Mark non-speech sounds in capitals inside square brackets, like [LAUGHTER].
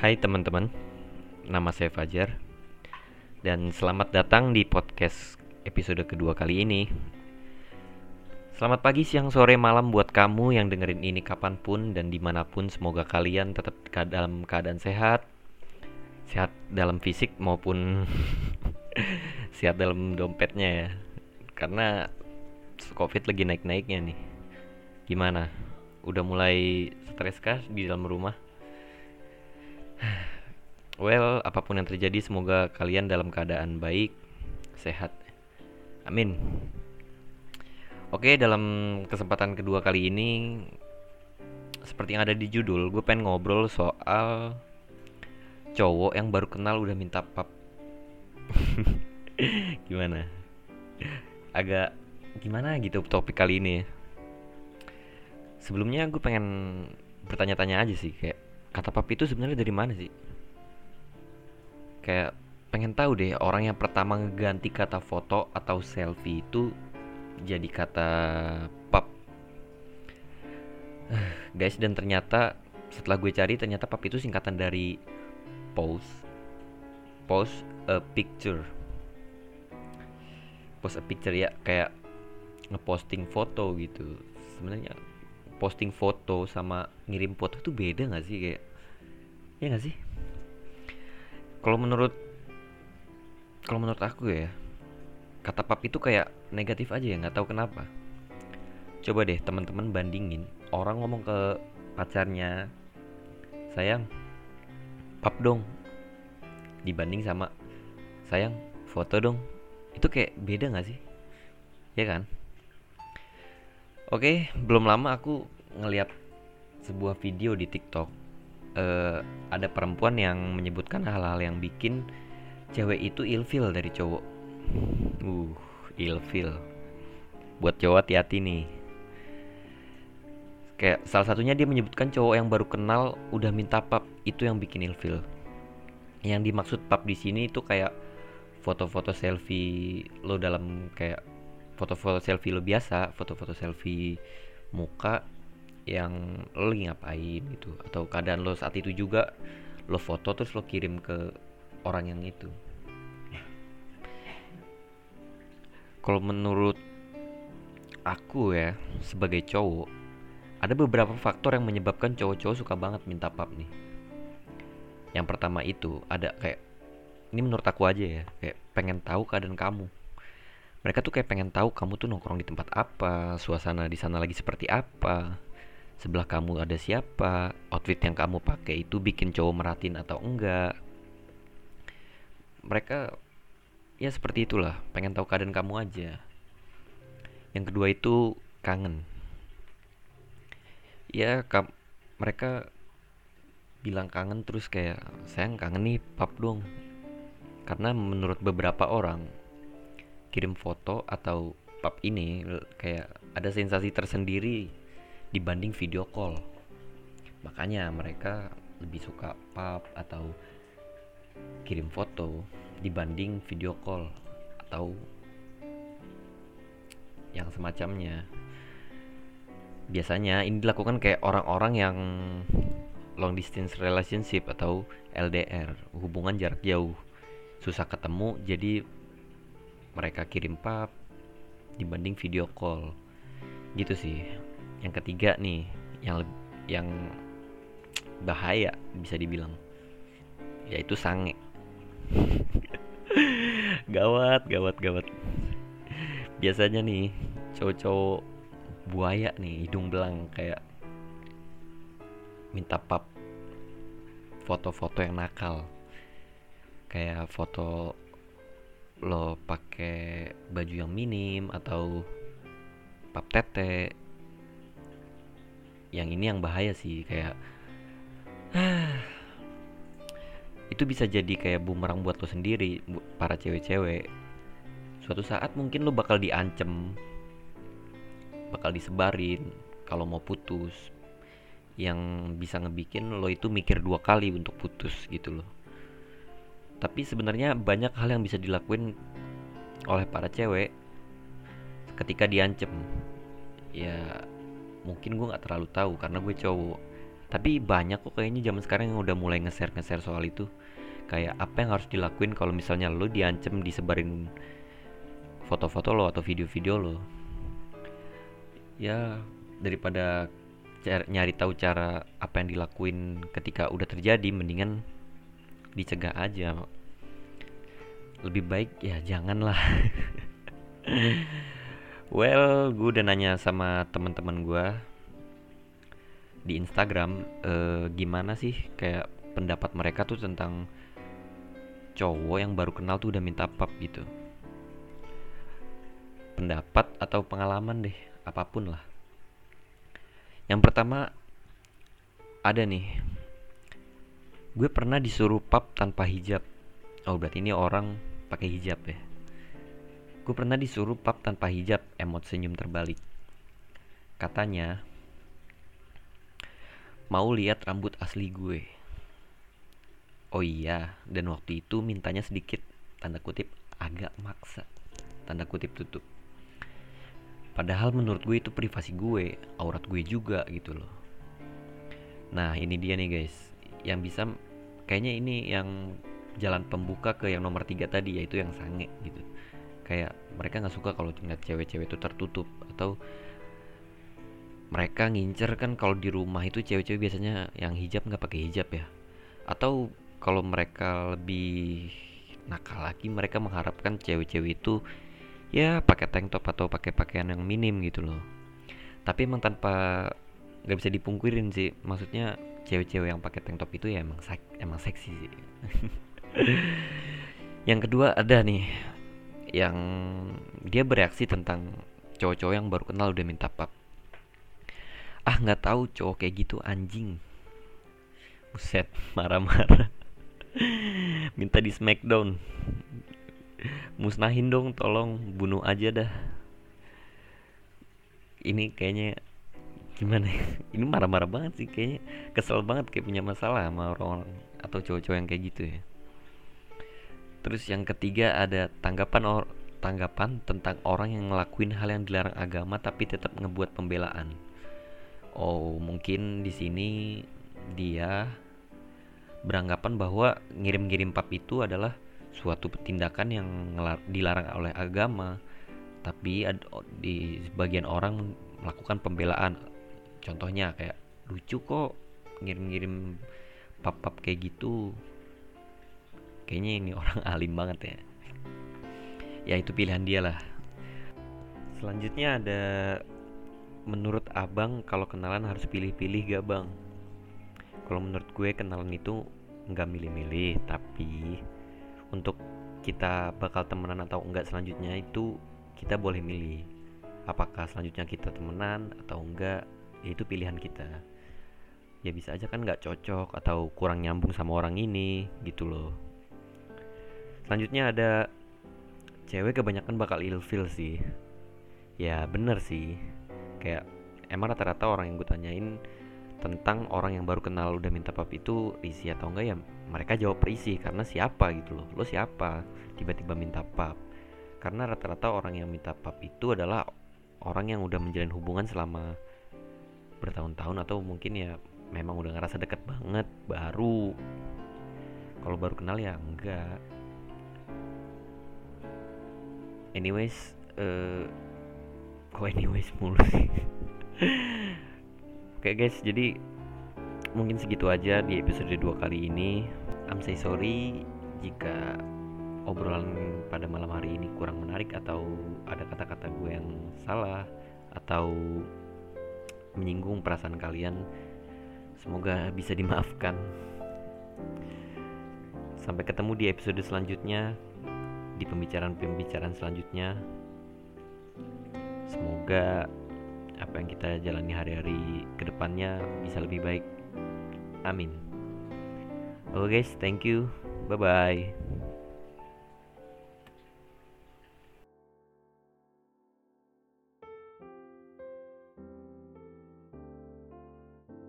Hai teman-teman, nama saya Fajar. Dan selamat datang di podcast episode kedua kali ini. Selamat pagi, siang, sore, malam buat kamu yang dengerin ini kapan pun dan di mana pun. Semoga kalian tetap dalam keadaan sehat. Sehat dalam fisik maupun [LAUGHS] sehat dalam dompetnya ya. Karena covid lagi naik-naiknya nih. Gimana? Udah mulai stres kah di dalam rumah? Well, apa pun yang terjadi, semoga kalian dalam keadaan baik, sehat. Amin. Oke, dalam kesempatan kedua kali ini, seperti yang ada di judul, gue pengen ngobrol soal cowok yang baru kenal udah minta pap. [LAUGHS] gimana? Agak gimana gitu topik kali ini. Sebelumnya gue pengen bertanya-tanya aja sih, kayak kata pap itu sebenarnya dari mana sih? Kayak pengen tahu deh orang yang pertama ngeganti kata foto atau selfie itu jadi kata pap. [SIGHS] Guys dan ternyata setelah gue cari ternyata pap itu singkatan dari post post a picture. Post a picture ya kayak ngeposting foto gitu. Sebenarnya posting foto sama ngirim foto itu beda nggak sih? Kayak ya nggak sih kalau menurut kalau menurut aku ya kata pap itu kayak negatif aja ya nggak tahu kenapa. Coba deh teman-teman bandingin orang ngomong ke pacarnya sayang pap dong. Dibanding sama sayang foto dong. Itu kayak beda nggak sih? Ya kan? Oke belum lama aku ngeliat sebuah video di TikTok uh, ada perempuan yang menyebutkan hal-hal yang bikin cewek itu ilfil dari cowok. Uh, ilfil. Buat cowok hati-hati nih. Kayak salah satunya dia menyebutkan cowok yang baru kenal udah minta pap itu yang bikin ilfil. Yang dimaksud pap di sini itu kayak foto-foto selfie lo dalam kayak foto-foto selfie lo biasa, foto-foto selfie muka yang lo lagi ngapain gitu. Atau keadaan lo saat itu juga lo foto terus lo kirim ke orang yang itu. Kalau menurut aku ya sebagai cowok ada beberapa faktor yang menyebabkan cowok-cowok suka banget minta pap nih. Yang pertama itu ada kayak ini menurut aku aja ya kayak pengen tahu keadaan kamu. Mereka tuh kayak pengen tahu kamu tuh nongkrong di tempat apa suasana di sana lagi seperti apa sebelah kamu ada siapa, outfit yang kamu pakai itu bikin cowok meratin atau enggak. Mereka ya seperti itulah, pengen tahu keadaan kamu aja. Yang kedua itu kangen. Ya, kam mereka bilang kangen terus kayak sayang kangen nih pap dong. Karena menurut beberapa orang kirim foto atau pap ini kayak ada sensasi tersendiri dibanding video call. Makanya mereka lebih suka pub atau kirim foto dibanding video call atau yang semacamnya. Biasanya ini dilakukan kayak orang-orang yang long distance relationship atau LDR hubungan jarak jauh. Susah ketemu jadi mereka kirim pub dibanding video call. Gitu sih yang ketiga nih yang yang bahaya bisa dibilang yaitu sange. [LAUGHS] Gawat gawat gawat. Biasanya nih cowok-cowok buaya nih hidung belang kayak minta pap foto-foto yang nakal. Kayak foto lo pakai baju yang minim atau pap tete yang ini yang bahaya sih kayak [SIGHS] itu bisa jadi kayak bumerang buat lo sendiri para cewek-cewek. Suatu saat mungkin lo bakal diancem bakal disebarin kalau mau putus. Yang bisa ngebikin lo itu mikir dua kali untuk putus gitu loh. Tapi sebenarnya banyak hal yang bisa dilakuin oleh para cewek ketika diancem. Ya mungkin gue nggak terlalu tahu karena gue cowok. Tapi banyak kok kayaknya zaman sekarang yang udah mulai nge-share nge-share soal itu. Kayak apa yang harus dilakuin kalau misalnya lo diancam disebarin foto-foto lo atau video-video lo. Ya daripada nyari tahu cara apa yang dilakuin ketika udah terjadi mendingan dicegah aja. Lebih baik ya janganlah [LAUGHS] well gue udah nanya sama teman-teman gue di Instagram uh, gimana sih kayak pendapat mereka tuh tentang cowok yang baru kenal tuh udah minta pap gitu? Pendapat atau pengalaman deh apa pun lah. Yang pertama ada nih. Gue pernah disuruh pap tanpa hijab. Oh berarti ini orang pakai hijab ya gue pernah disuruh pap tanpa hijab emot senyum terbalik katanya mau lihat rambut asli gue. Oh iya, dan waktu itu mintanya sedikit tanda kutip agak maksa. Tanda kutip tutup. Padahal menurut gue itu privasi gue, aurat gue juga gitu loh. Nah, ini dia nih guys. Yang bisa kayaknya ini yang jalan pembuka ke yang nomor tiga tadi yaitu yang sange gitu. Kayak mereka nggak suka kalau ngeliat cewek-cewek itu tertutup atau mereka ngincer kan kalau di rumah itu cewek-cewek biasanya yang hijab nggak pakai hijab ya. Atau kalau mereka lebih nakal lagi mereka mengharapkan cewek-cewek itu ya pakai tank top atau pakai pakaian yang minim gitu loh. Tapi emang tanpa nggak bisa dipungkirin sih. Maksudnya cewek-cewek yang pakai tank top itu ya emang sek emang seksi sih. [LAUGHS] Yang kedua ada nih yang dia bereaksi tentang cowok-cowok yang baru kenal udah minta pap. Ah nggak tahu cowok kayak gitu anjing. Buset [LAUGHS] marah-marah. Minta di smackdown. Musnahin dong tolong bunuh aja dah. Ini kayaknya gimana ya? [LAUGHS] ini marah-marah banget sih kayaknya. Kesel banget kayak punya masalah sama orang-orang atau cowok-cowok yang kayak gitu ya terus yang ketiga ada tanggapan or tanggapan tentang orang yang ngelakuin hal yang dilarang agama tapi tetap ngebuat pembelaan. Oh mungkin di sini dia beranggapan bahwa ngirim-ngirim pap itu adalah suatu tindakan yang dilarang oleh agama. Tapi di sebagian orang melakukan pembelaan. Contohnya kayak lucu kok ngirim-ngirim pap-pap kayak gitu kayaknya ini orang [LAUGHS] alim banget ya. Ya itu pilihan dia lah. Selanjutnya ada menurut abang kalau kenalan harus pilih-pilih gak bang? Kalau menurut gue kenalan itu nggak milih-milih tapi untuk kita bakal temenan atau enggak selanjutnya itu kita boleh milih. Apakah selanjutnya kita temenan atau enggak ya itu pilihan kita. Ya bisa aja kan nggak cocok atau kurang nyambung sama orang ini gitu loh selanjutnya ada cewek kebanyakan bakal ilfil sih. Ya bener sih. Kayak emang rata-rata orang yang gue tanyain tentang orang yang baru kenal udah minta pap itu isi atau enggak ya mereka jawab perisi karena siapa? gitu loh. Lo siapa? Tiba-tiba minta pap. Karena rata-rata orang yang minta pap itu adalah orang yang udah menjalin hubungan selama bertahun-tahun atau mungkin ya memang udah ngerasa deket banget baru. Kalau baru kenal ya enggak anyways uh, kok anyways mulu sih? [LAUGHS] Oke guys jadi mungkin segitu aja di episode 2 kali ini. I'm say sorry jika obrolan pada malam hari ini kurang menarik atau ada kata-kata gue yang salah atau menyinggung perasaan kalian. Semoga bisa dimaafkan. Sampai ketemu di episode selanjutnya di pembicaraan-pembicaraan selanjutnya Semoga apa yang kita jalani hari-hari ke depannya bisa lebih baik. Amin. Oke okay guys, thank you. Bye bye.